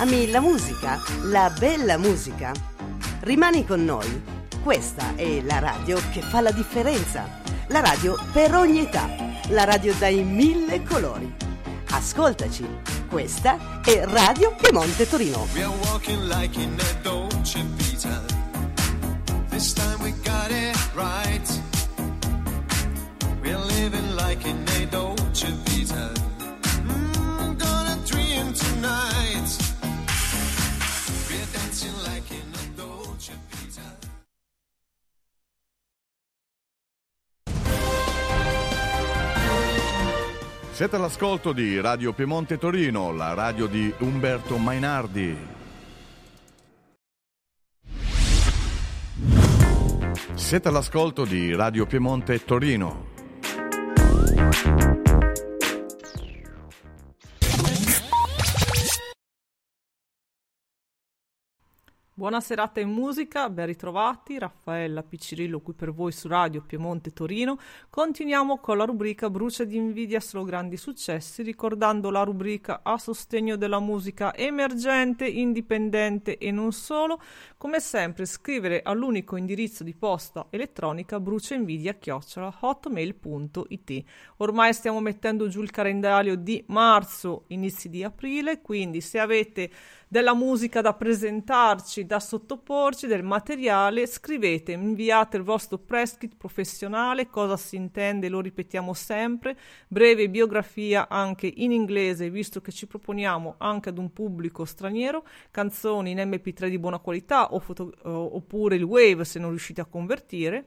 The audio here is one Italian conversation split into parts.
Ami la musica? La bella musica? Rimani con noi. Questa è la radio che fa la differenza. La radio per ogni età. La radio dai mille colori. Ascoltaci. Questa è Radio Piemonte Torino. We are walking like in a Dolce Vita. This time we got it right. We are living like in a Dolce Vita. Mm, gonna dream tonight. Siete all'ascolto di Radio Piemonte Torino, la radio di Umberto Mainardi. Siete all'ascolto di Radio Piemonte Torino. Buona serata in musica, ben ritrovati, Raffaella Piccirillo qui per voi su Radio Piemonte Torino. Continuiamo con la rubrica Brucia di invidia solo grandi successi, ricordando la rubrica a sostegno della musica emergente, indipendente e non solo. Come sempre scrivere all'unico indirizzo di posta elettronica bruciainvidia-hotmail.it. Ormai stiamo mettendo giù il calendario di marzo, inizi di aprile, quindi se avete della musica da presentarci, da sottoporci, del materiale, scrivete, inviate il vostro press kit professionale, cosa si intende, lo ripetiamo sempre, breve biografia anche in inglese, visto che ci proponiamo anche ad un pubblico straniero, canzoni in MP3 di buona qualità o foto- oppure il Wave se non riuscite a convertire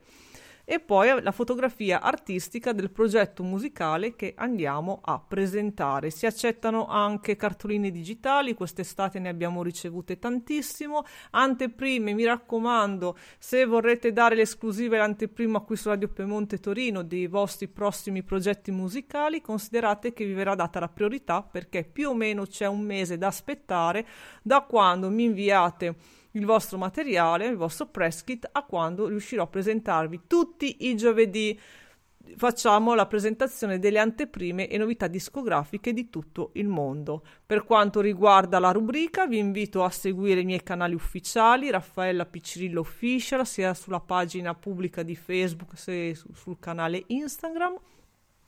e poi la fotografia artistica del progetto musicale che andiamo a presentare. Si accettano anche cartoline digitali, quest'estate ne abbiamo ricevute tantissimo. Anteprime, mi raccomando, se vorrete dare l'esclusiva e l'anteprima qui su Radio Piemonte Torino dei vostri prossimi progetti musicali, considerate che vi verrà data la priorità perché più o meno c'è un mese da aspettare da quando mi inviate il vostro materiale, il vostro press kit a quando riuscirò a presentarvi tutti i giovedì. Facciamo la presentazione delle anteprime e novità discografiche di tutto il mondo. Per quanto riguarda la rubrica, vi invito a seguire i miei canali ufficiali, Raffaella Piccirillo Official, sia sulla pagina pubblica di Facebook sia sul canale Instagram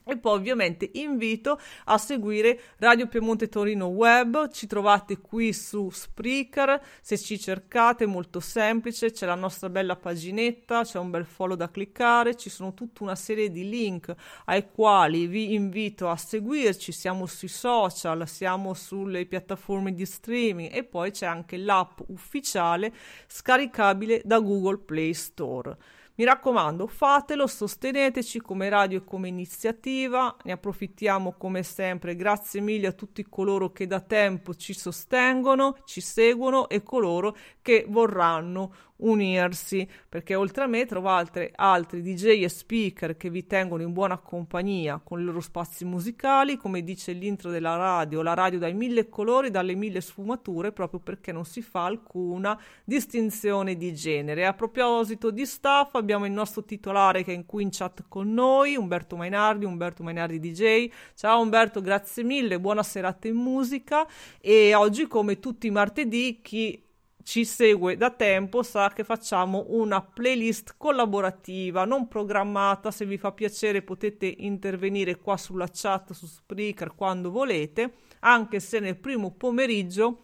e poi ovviamente invito a seguire Radio Piemonte Torino Web, ci trovate qui su Spreaker, se ci cercate è molto semplice, c'è la nostra bella paginetta, c'è un bel follow da cliccare, ci sono tutta una serie di link ai quali vi invito a seguirci, siamo sui social, siamo sulle piattaforme di streaming e poi c'è anche l'app ufficiale scaricabile da Google Play Store. Mi raccomando, fatelo, sosteneteci come radio e come iniziativa, ne approfittiamo come sempre. Grazie mille a tutti coloro che da tempo ci sostengono, ci seguono e coloro che vorranno unirsi, perché oltre a me trovate altri DJ e speaker che vi tengono in buona compagnia con i loro spazi musicali, come dice l'intro della radio, la radio dai mille colori, dalle mille sfumature, proprio perché non si fa alcuna distinzione di genere. A proposito di staff, abbiamo il nostro titolare che è qui in chat con noi, Umberto Mainardi, Umberto Mainardi DJ. Ciao Umberto, grazie mille, buona serata in musica e oggi come tutti i martedì chi ci segue da tempo sa che facciamo una playlist collaborativa non programmata. Se vi fa piacere potete intervenire qua sulla chat su Spreaker quando volete anche se nel primo pomeriggio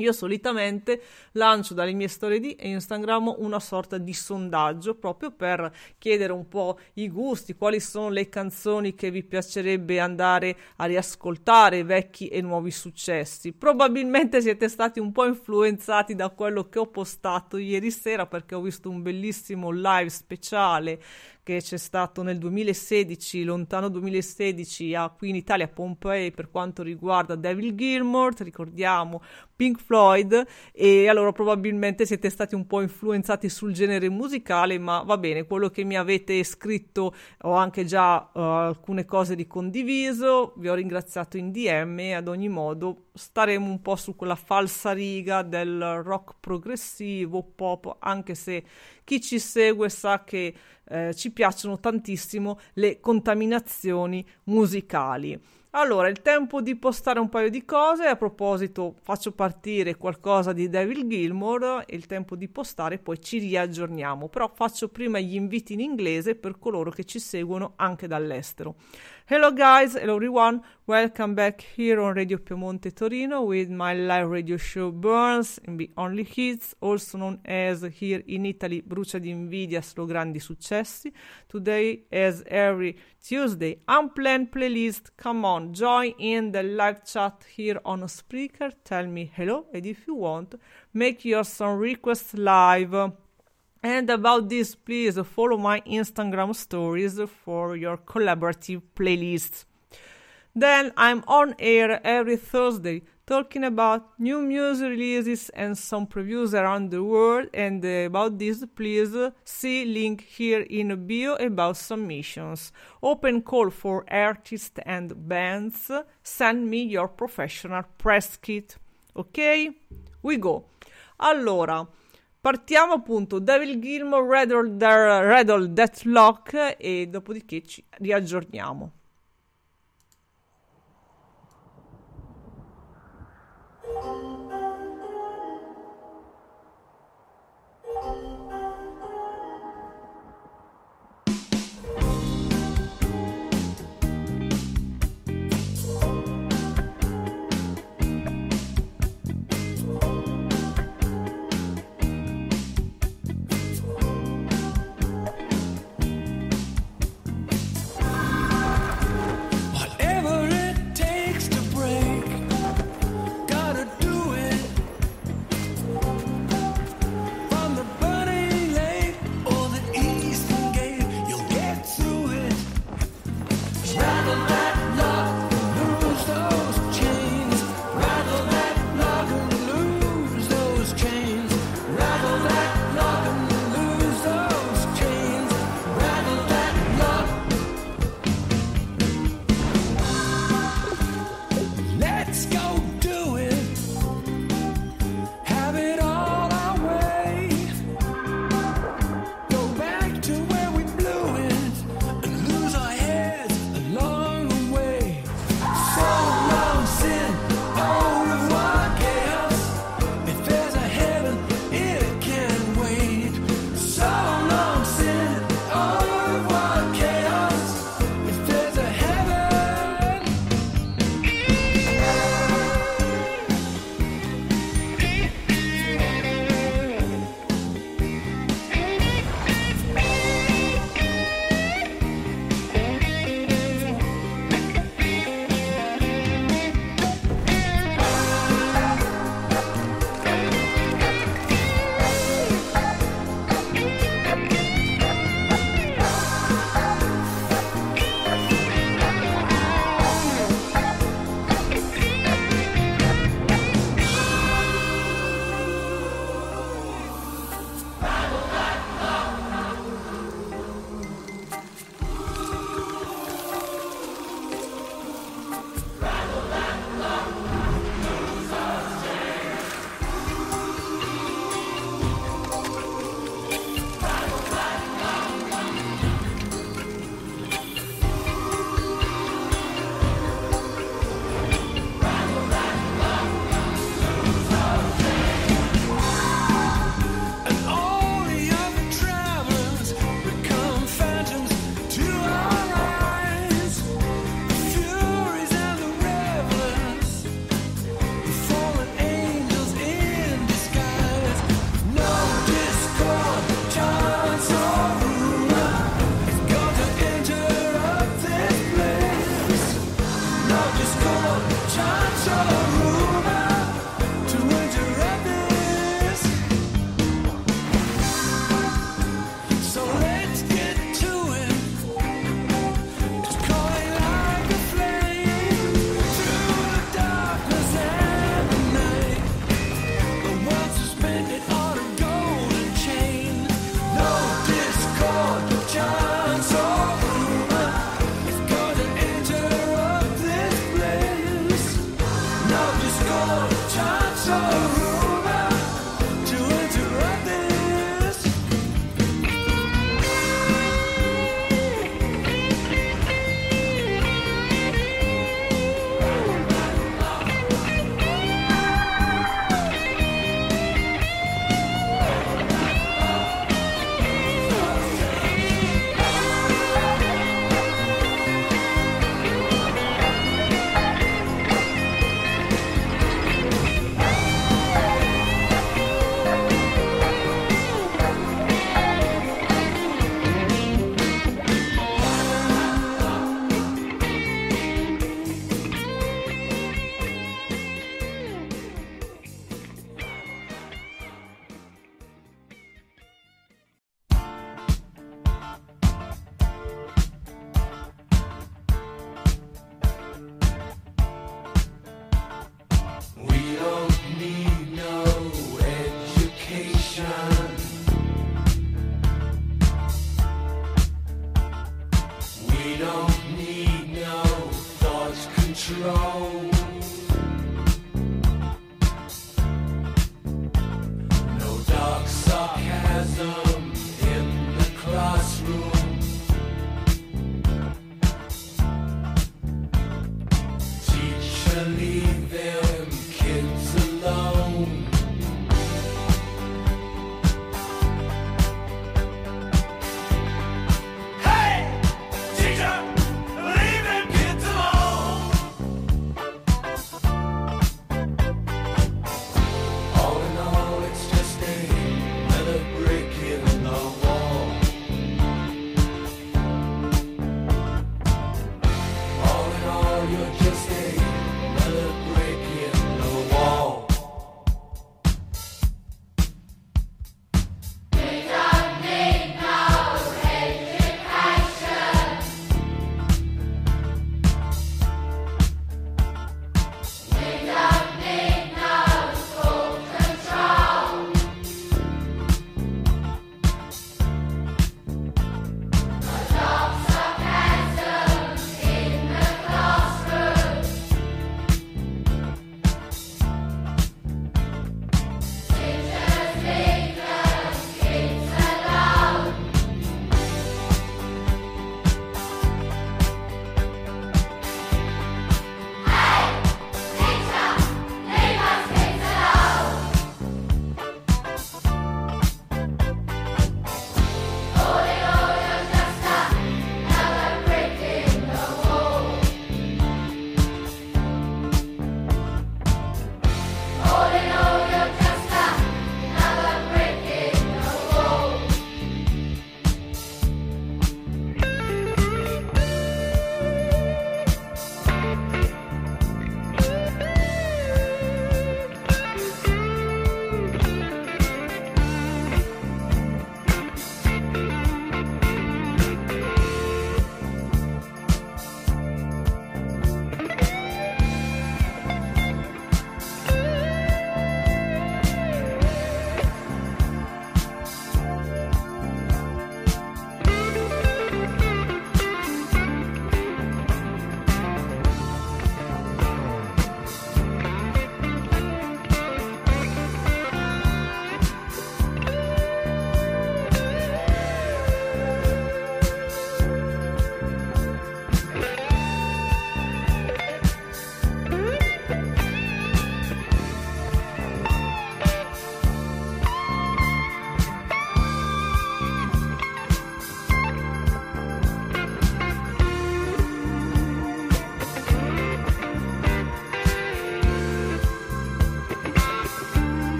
io solitamente lancio dalle mie storie di Instagram una sorta di sondaggio proprio per chiedere un po' i gusti, quali sono le canzoni che vi piacerebbe andare a riascoltare, vecchi e nuovi successi. Probabilmente siete stati un po' influenzati da quello che ho postato ieri sera perché ho visto un bellissimo live speciale che c'è stato nel 2016, lontano 2016, a, qui in Italia a Pompei per quanto riguarda Devil Gilmore, ricordiamo Pink Floyd e allora probabilmente siete stati un po' influenzati sul genere musicale, ma va bene, quello che mi avete scritto ho anche già uh, alcune cose di condiviso, vi ho ringraziato in DM e ad ogni modo staremo un po' su quella falsa riga del rock progressivo, pop, anche se chi ci segue sa che eh, ci piacciono tantissimo le contaminazioni musicali. Allora, il tempo di postare un paio di cose. A proposito, faccio partire qualcosa di David Gilmour. È il tempo di postare, poi ci riaggiorniamo. Però faccio prima gli inviti in inglese per coloro che ci seguono anche dall'estero. Hello guys, hello everyone, welcome back here on Radio Piemonte Torino with my live radio show Burns in the Only Hits, also known as here in Italy Brucia di Invidia Solo Grandi Successi. Today, as every Tuesday, unplanned playlist. Come on, join in the live chat here on Spreaker, tell me hello, and if you want, make your song request live. And about this, please follow my Instagram stories for your collaborative playlist. Then I'm on air every Thursday talking about new music releases and some previews around the world. And about this, please see link here in bio about submissions. Open call for artists and bands. Send me your professional press kit. Ok? We go. Allora. Partiamo appunto Devil Gilmore, Redall, Redall Deathlock e dopodiché ci riaggiorniamo.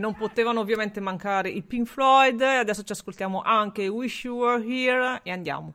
Non potevano ovviamente mancare i Pink Floyd. Adesso ci ascoltiamo anche Wish You Were Here e andiamo.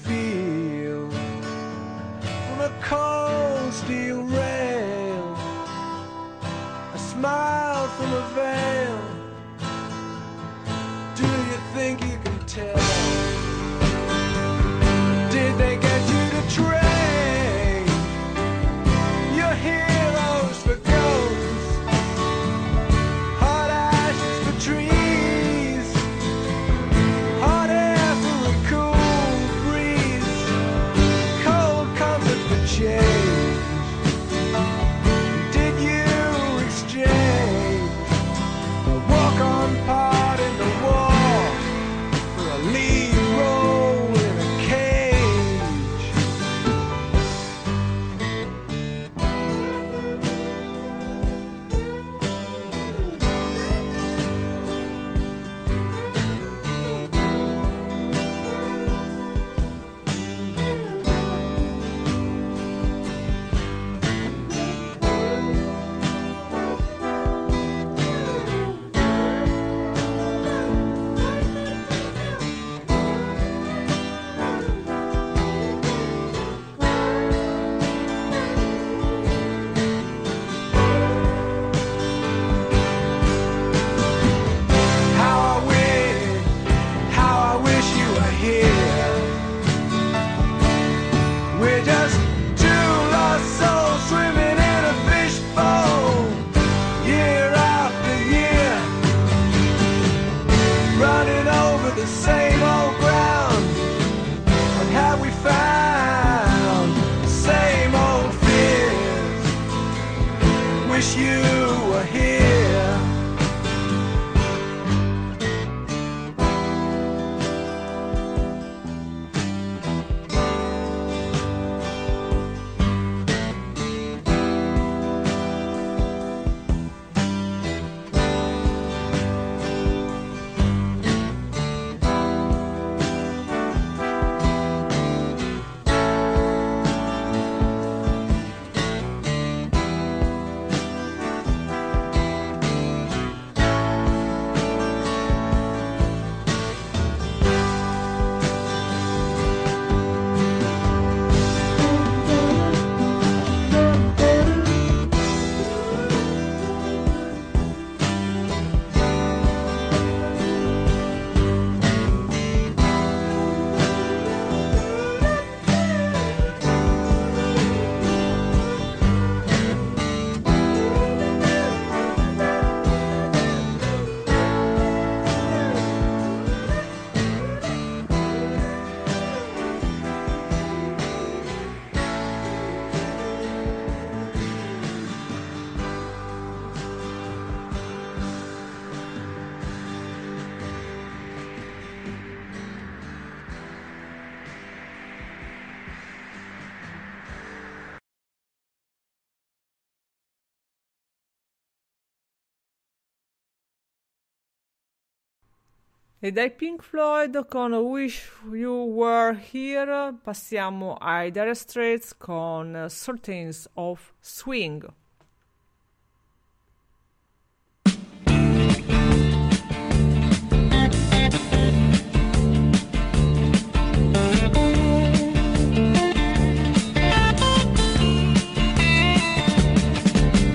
E dai Pink Floyd con Wish You Were Here passiamo ai Dire Straits con Certains of Swing.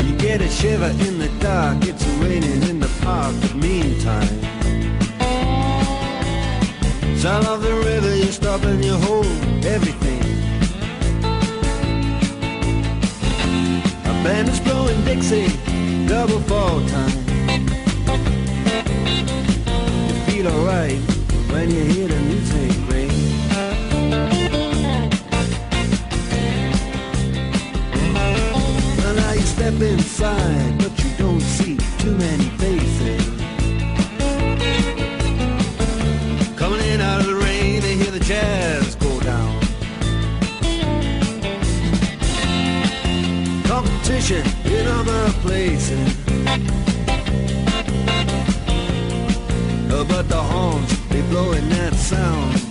You get a shiver in the dark, it's raining in the park, but meantime. Sound of the river, you stop and you hold everything. A band is blowing Dixie, double fall time. You feel alright when you hear the music ring. Well, now you step inside. confusion in other places. But the horns, they blowing that sound.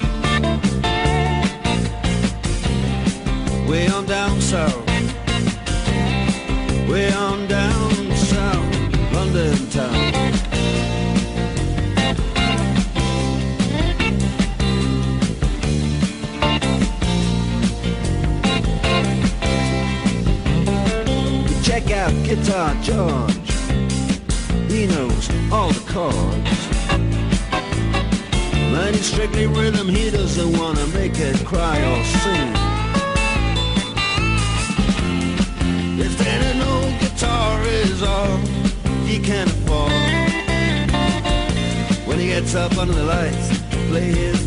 up under the lights, play his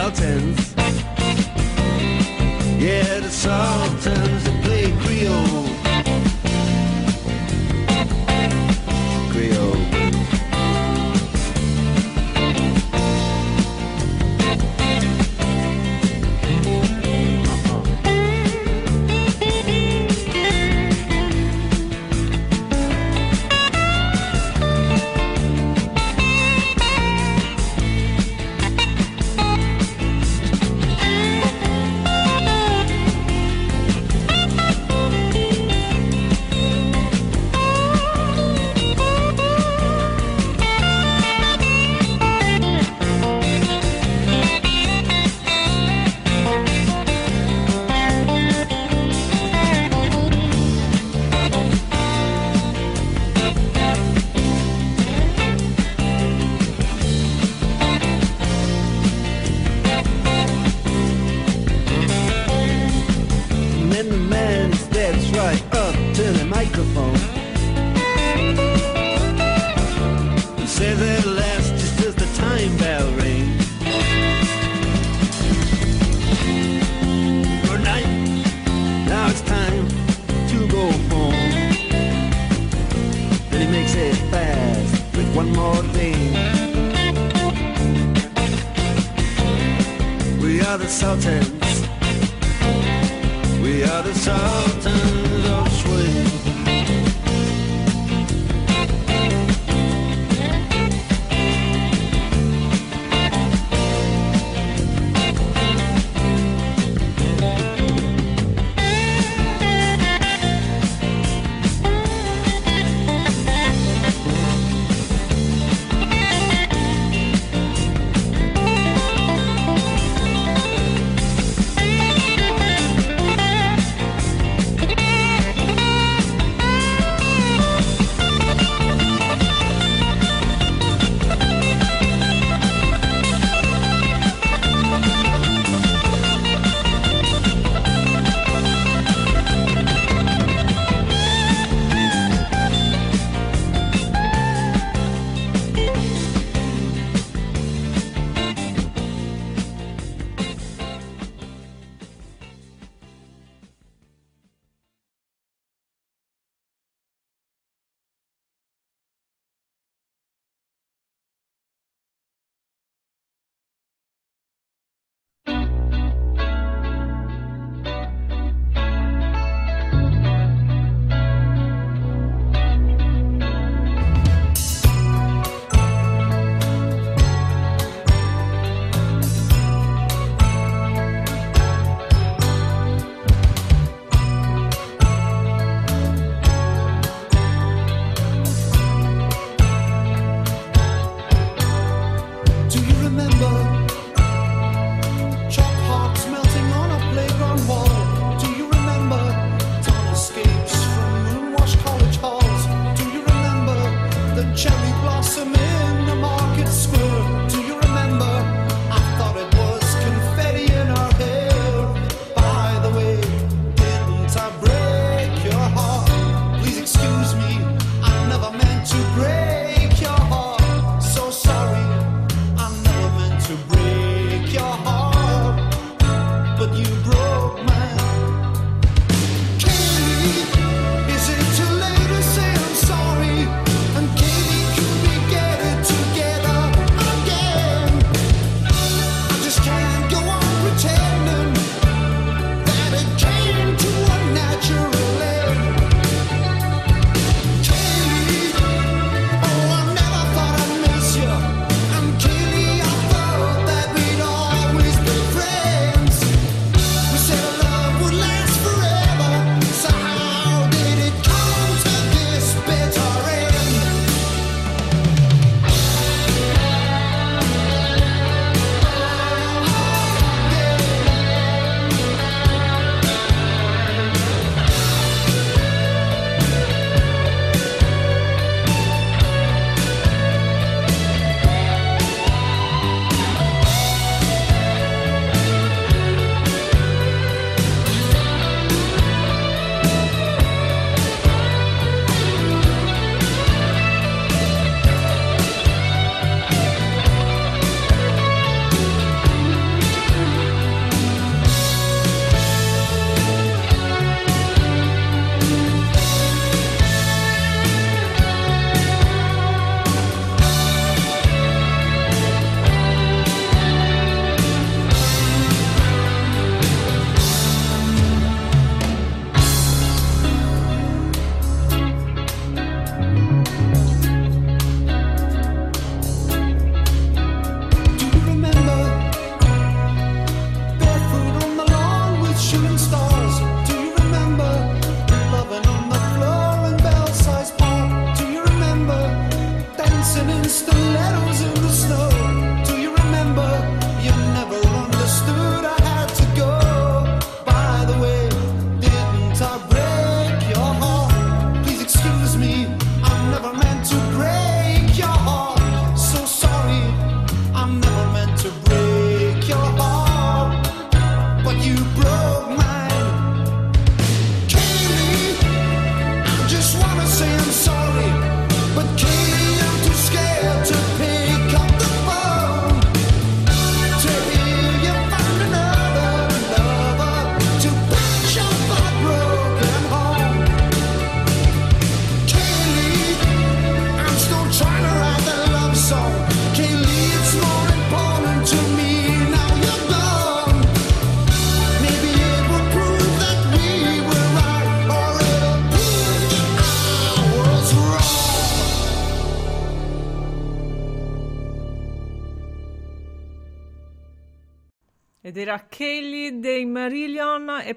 Sultans.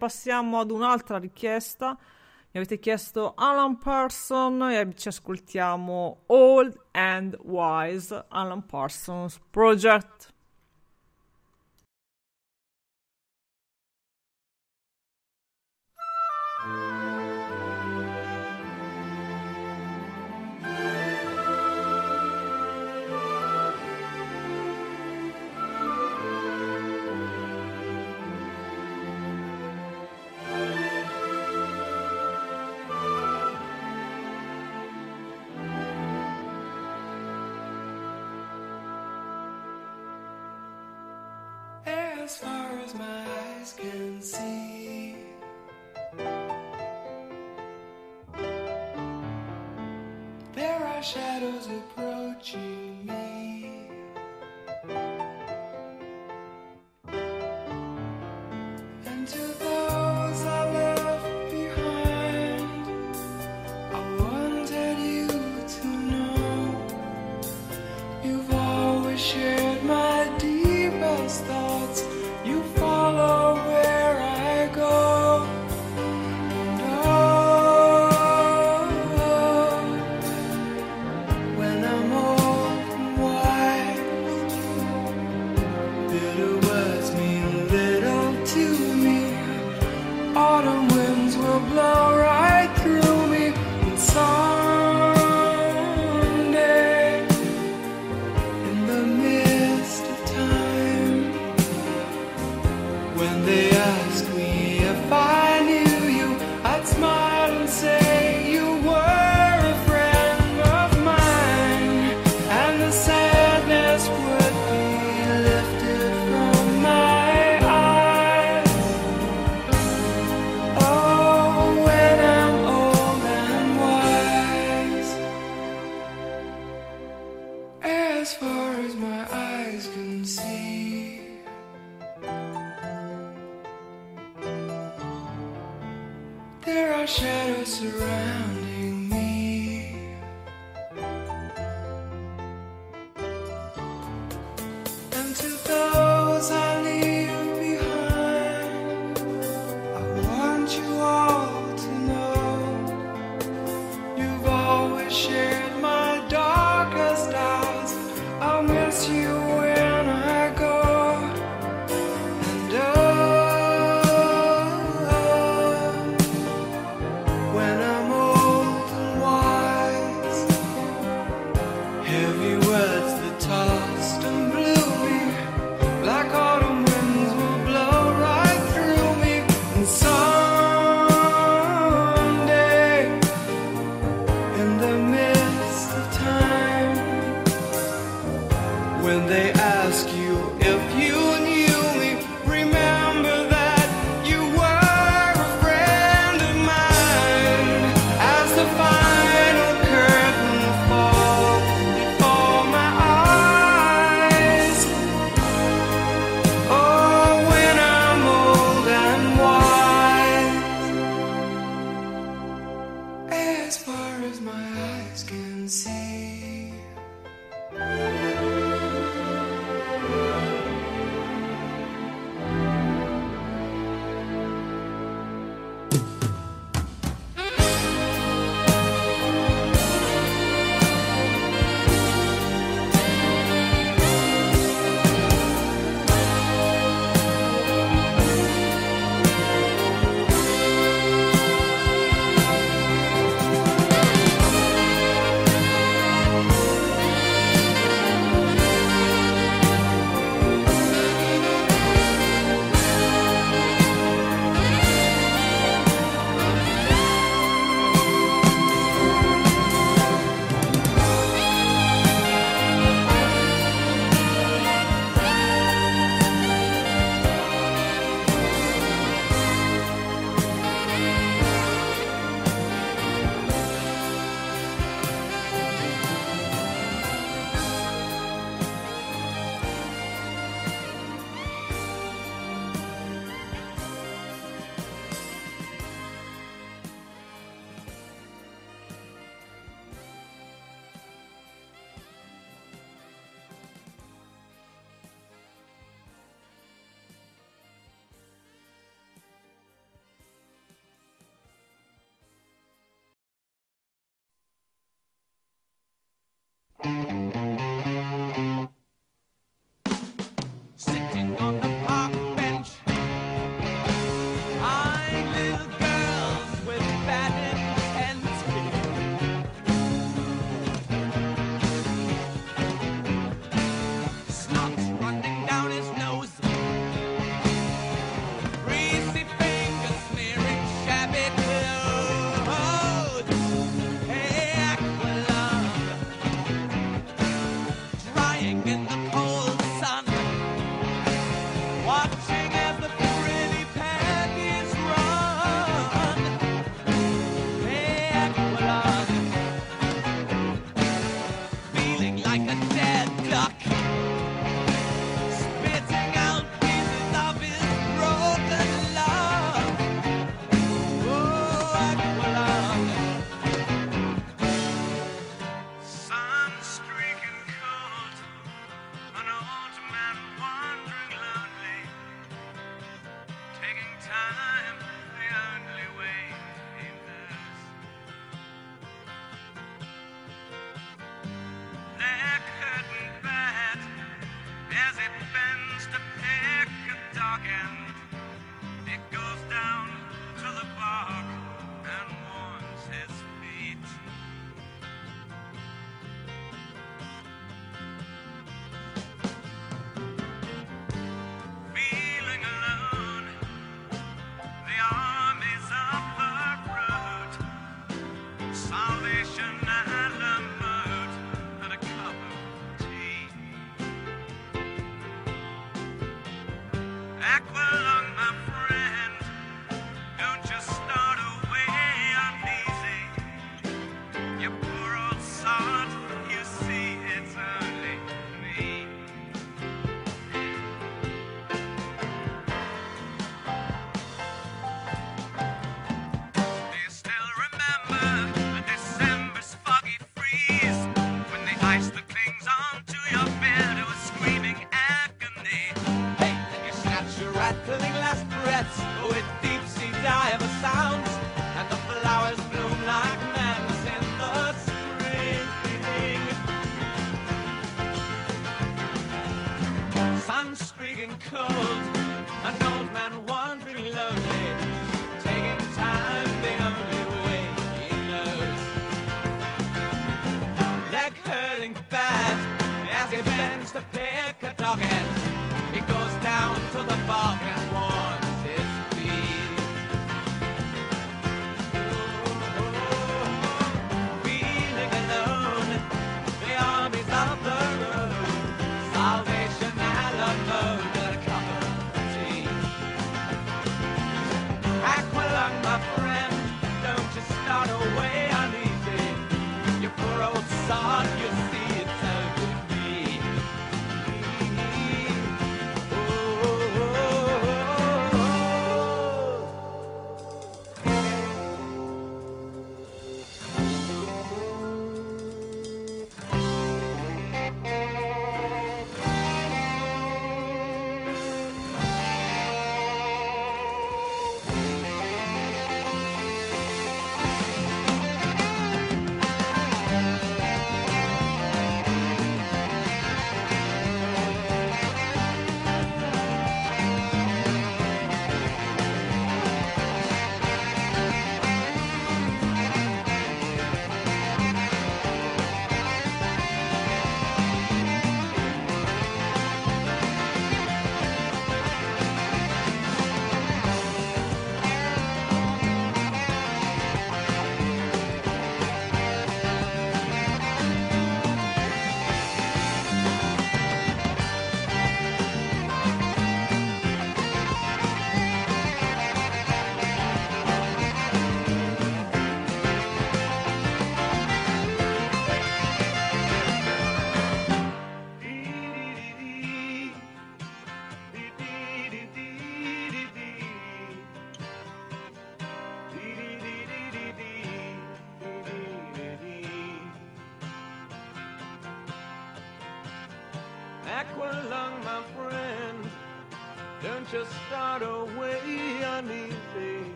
passiamo ad un'altra richiesta. Mi avete chiesto Alan Parson e ci ascoltiamo Old and Wise Alan Parsons Project my eyes can see. There are shadows approaching me. And to when they ask you if you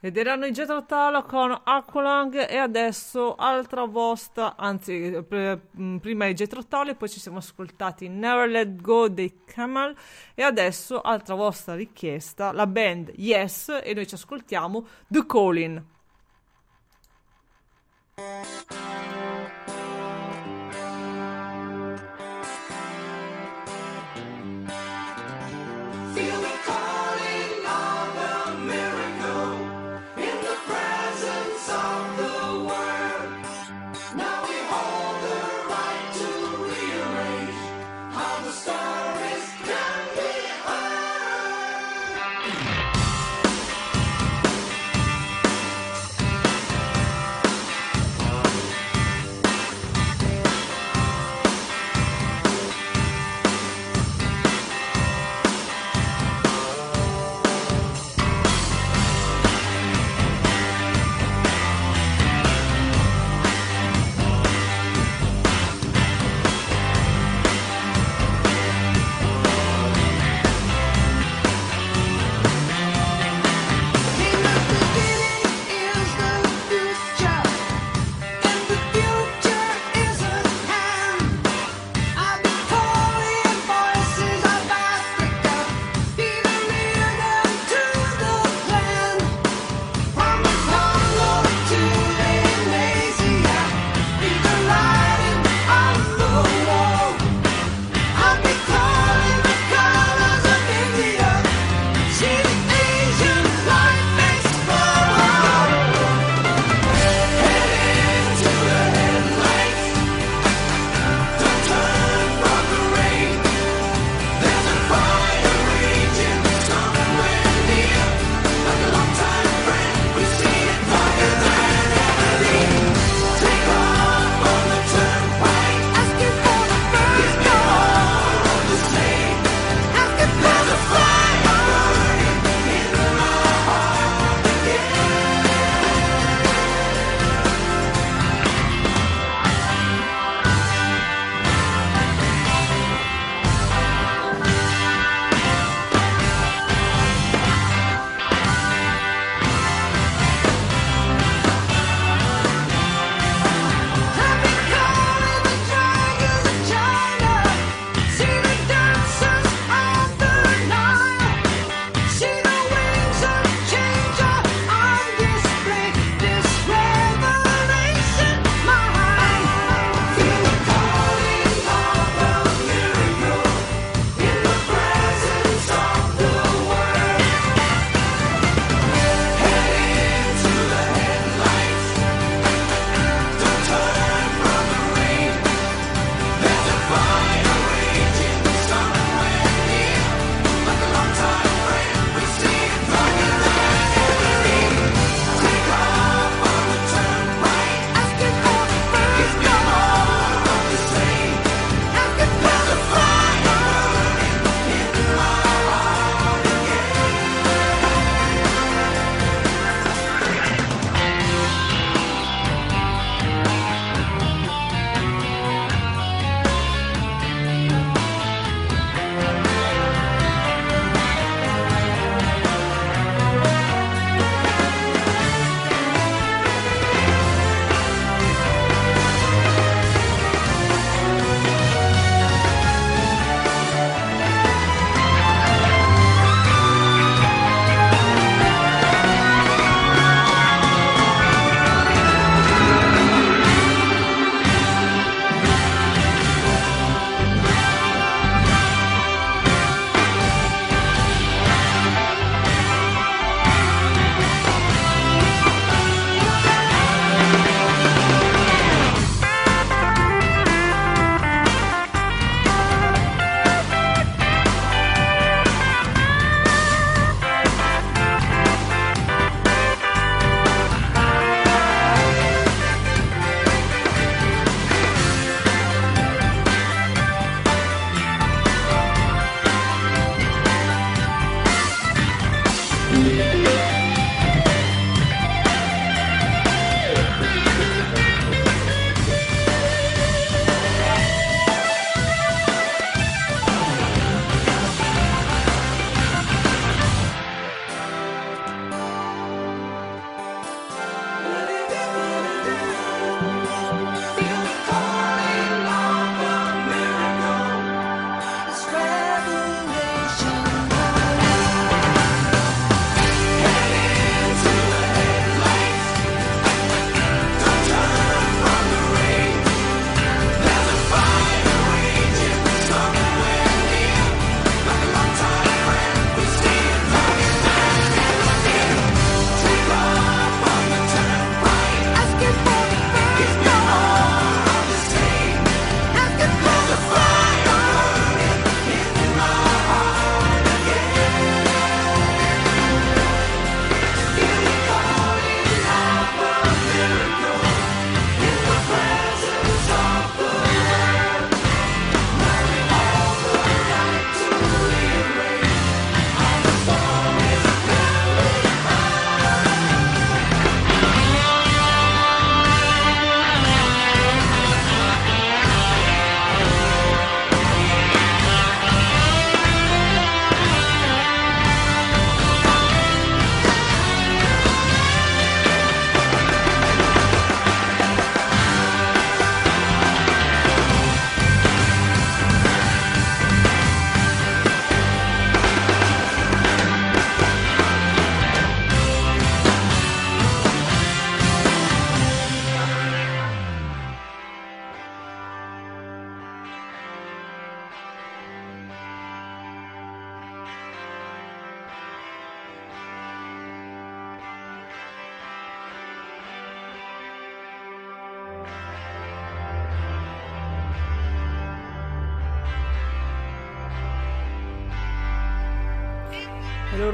Ed erano i Jethro con Aqualung e adesso altra vostra, anzi pr- mh, prima i Jethro e poi ci siamo ascoltati Never Let Go dei Camel e adesso altra vostra richiesta, la band Yes e noi ci ascoltiamo The Calling.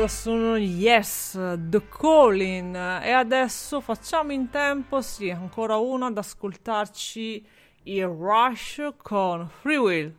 Loro sono Yes, The Calling. E adesso facciamo in tempo, sì, ancora uno ad ascoltarci il Rush con Free Will.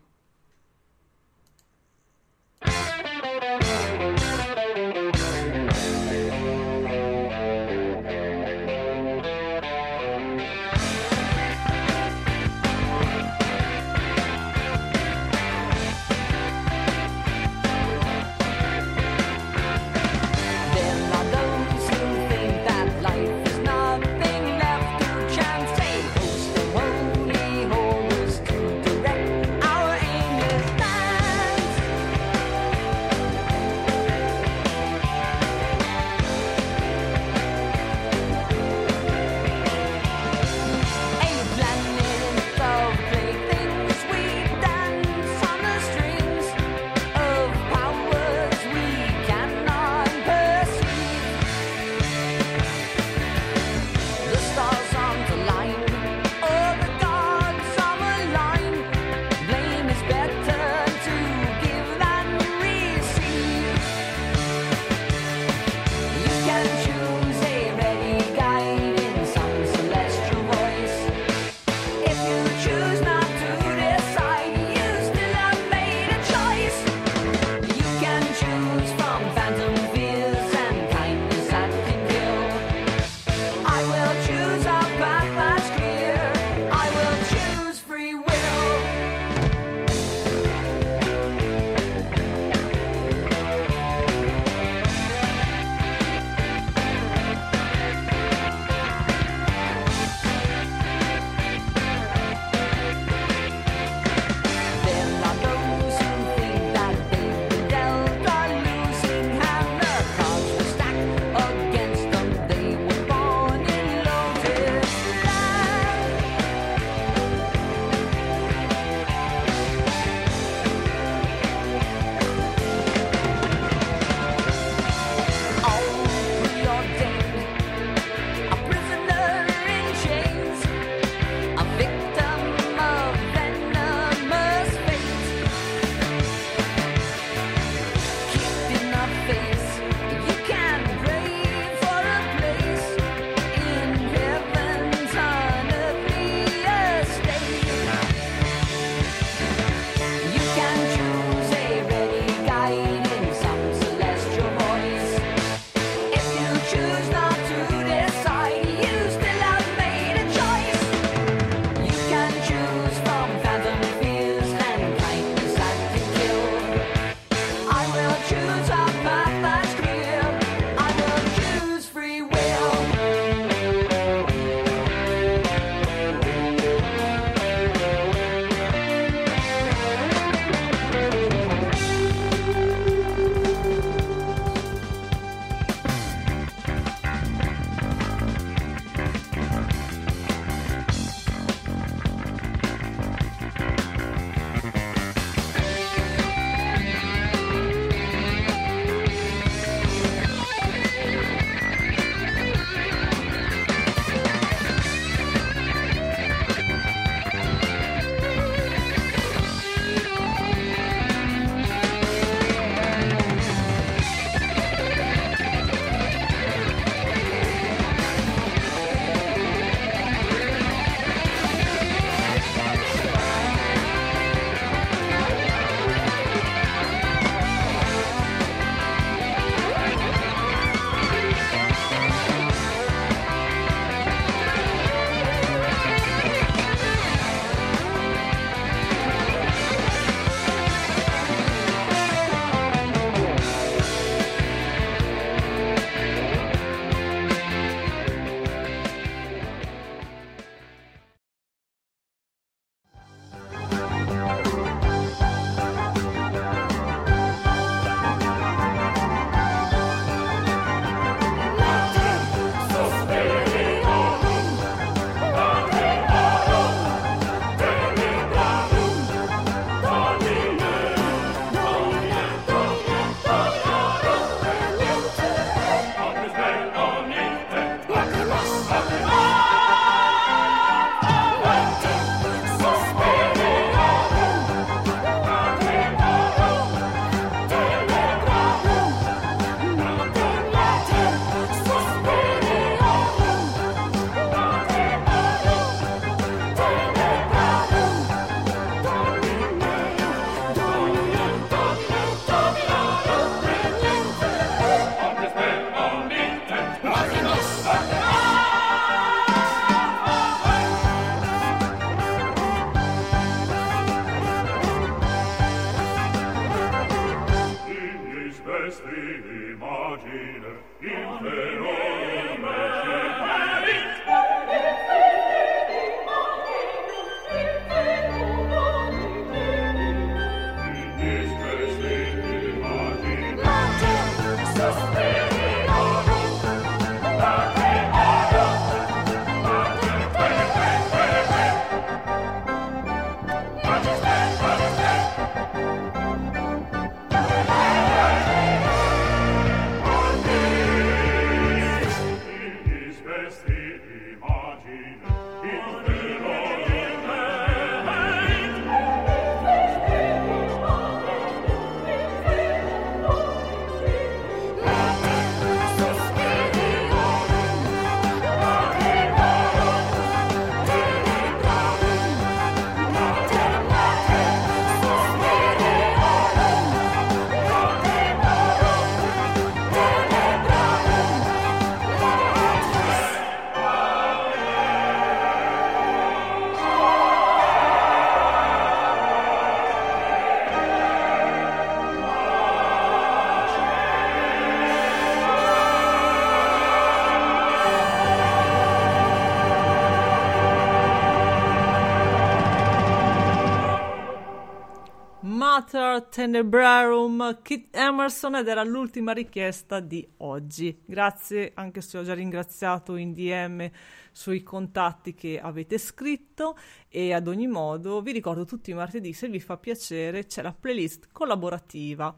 Mater Tenebrarum Kit Emerson ed era l'ultima richiesta di oggi. Grazie anche se ho già ringraziato in DM sui contatti che avete scritto e ad ogni modo vi ricordo tutti i martedì se vi fa piacere c'è la playlist collaborativa.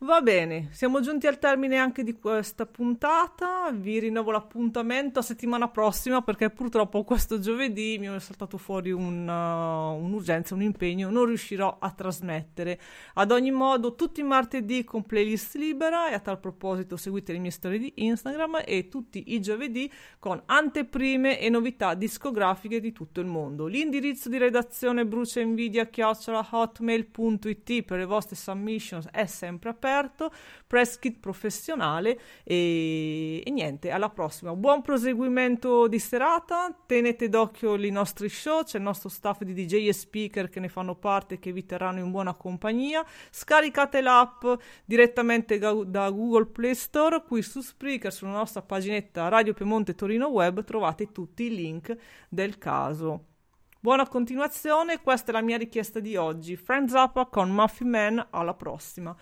Va bene, siamo giunti al termine anche di questa puntata. Vi rinnovo l'appuntamento a settimana prossima perché purtroppo questo giovedì mi è saltato fuori un, uh, un'urgenza, un impegno, non riuscirò a trasmettere. Ad ogni modo, tutti i martedì con playlist libera e a tal proposito seguite le mie storie di Instagram e tutti i giovedì con anteprime e novità discografiche di tutto il mondo. L'indirizzo di redazione bruciainvidia.hotmail.it per le vostre submissions è sempre aperto aperto, press kit professionale e, e, niente, alla prossima. Buon proseguimento di serata, tenete d'occhio i nostri show, c'è il nostro staff di DJ e speaker che ne fanno parte e che vi terranno in buona compagnia. Scaricate l'app direttamente da, Google Play Store, qui su Spreaker, sulla nostra paginetta Radio Piemonte Torino Web trovate tutti i link del caso. Buona continuazione, questa è la mia richiesta di oggi. Friends Up con Muffin Man, alla prossima.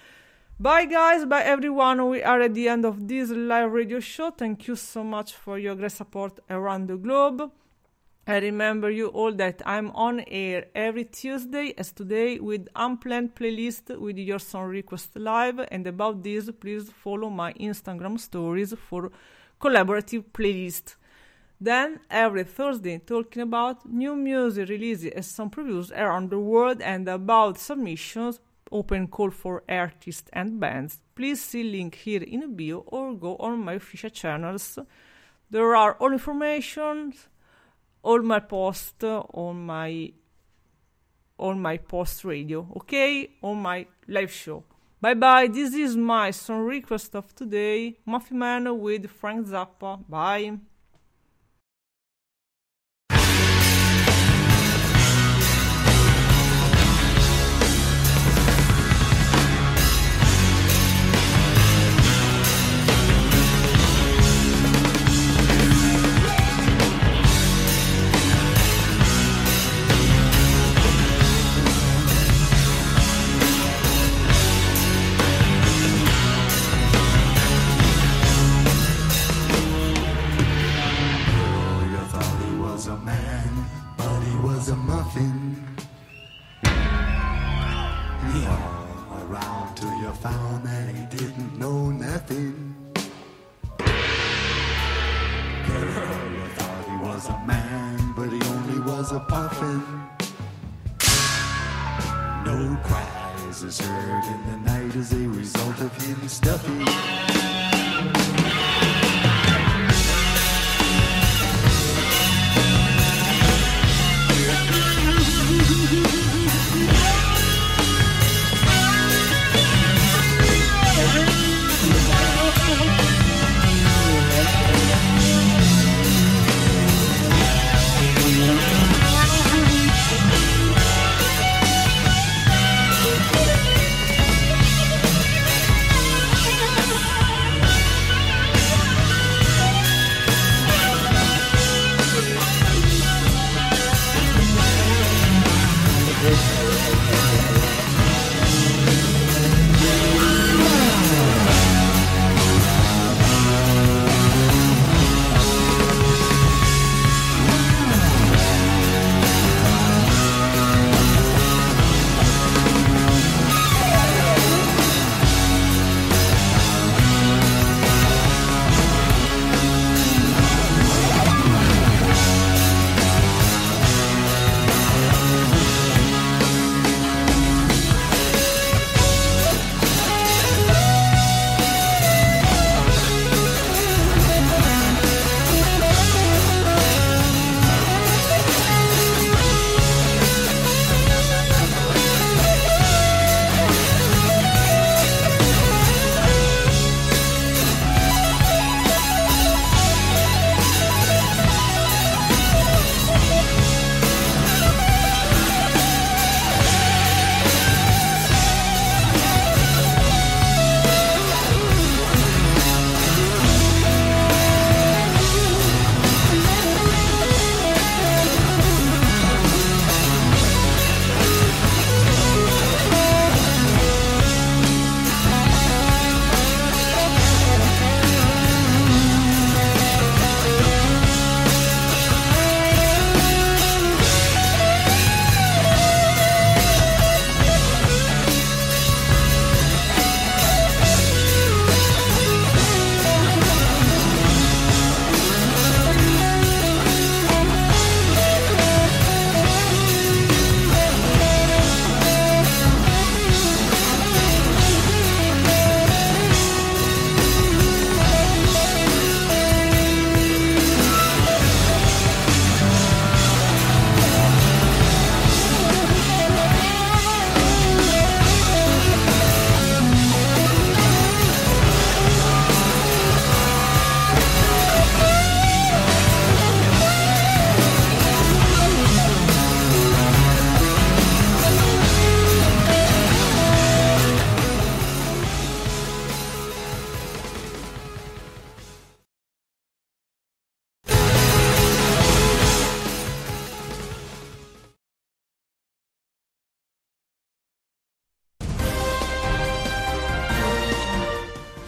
Bye, guys. Bye, everyone. We are at the end of this live radio show. Thank you so much for your great support around the globe. I remember you all that I'm on air every Tuesday, as today, with unplanned playlist with your song request live. And about this, please follow my Instagram stories for collaborative playlist. Then every Thursday, talking about new music releases and some previews around the world and about submissions open call for artists and bands, please see link here in bio or go on my official channels. There are all information, all my posts on my on my post radio, okay? On my live show. Bye bye. This is my song request of today, Muffin Man with Frank Zappa. Bye.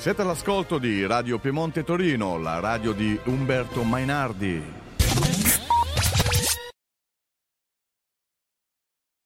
Siete all'ascolto di Radio Piemonte Torino, la radio di Umberto Mainardi.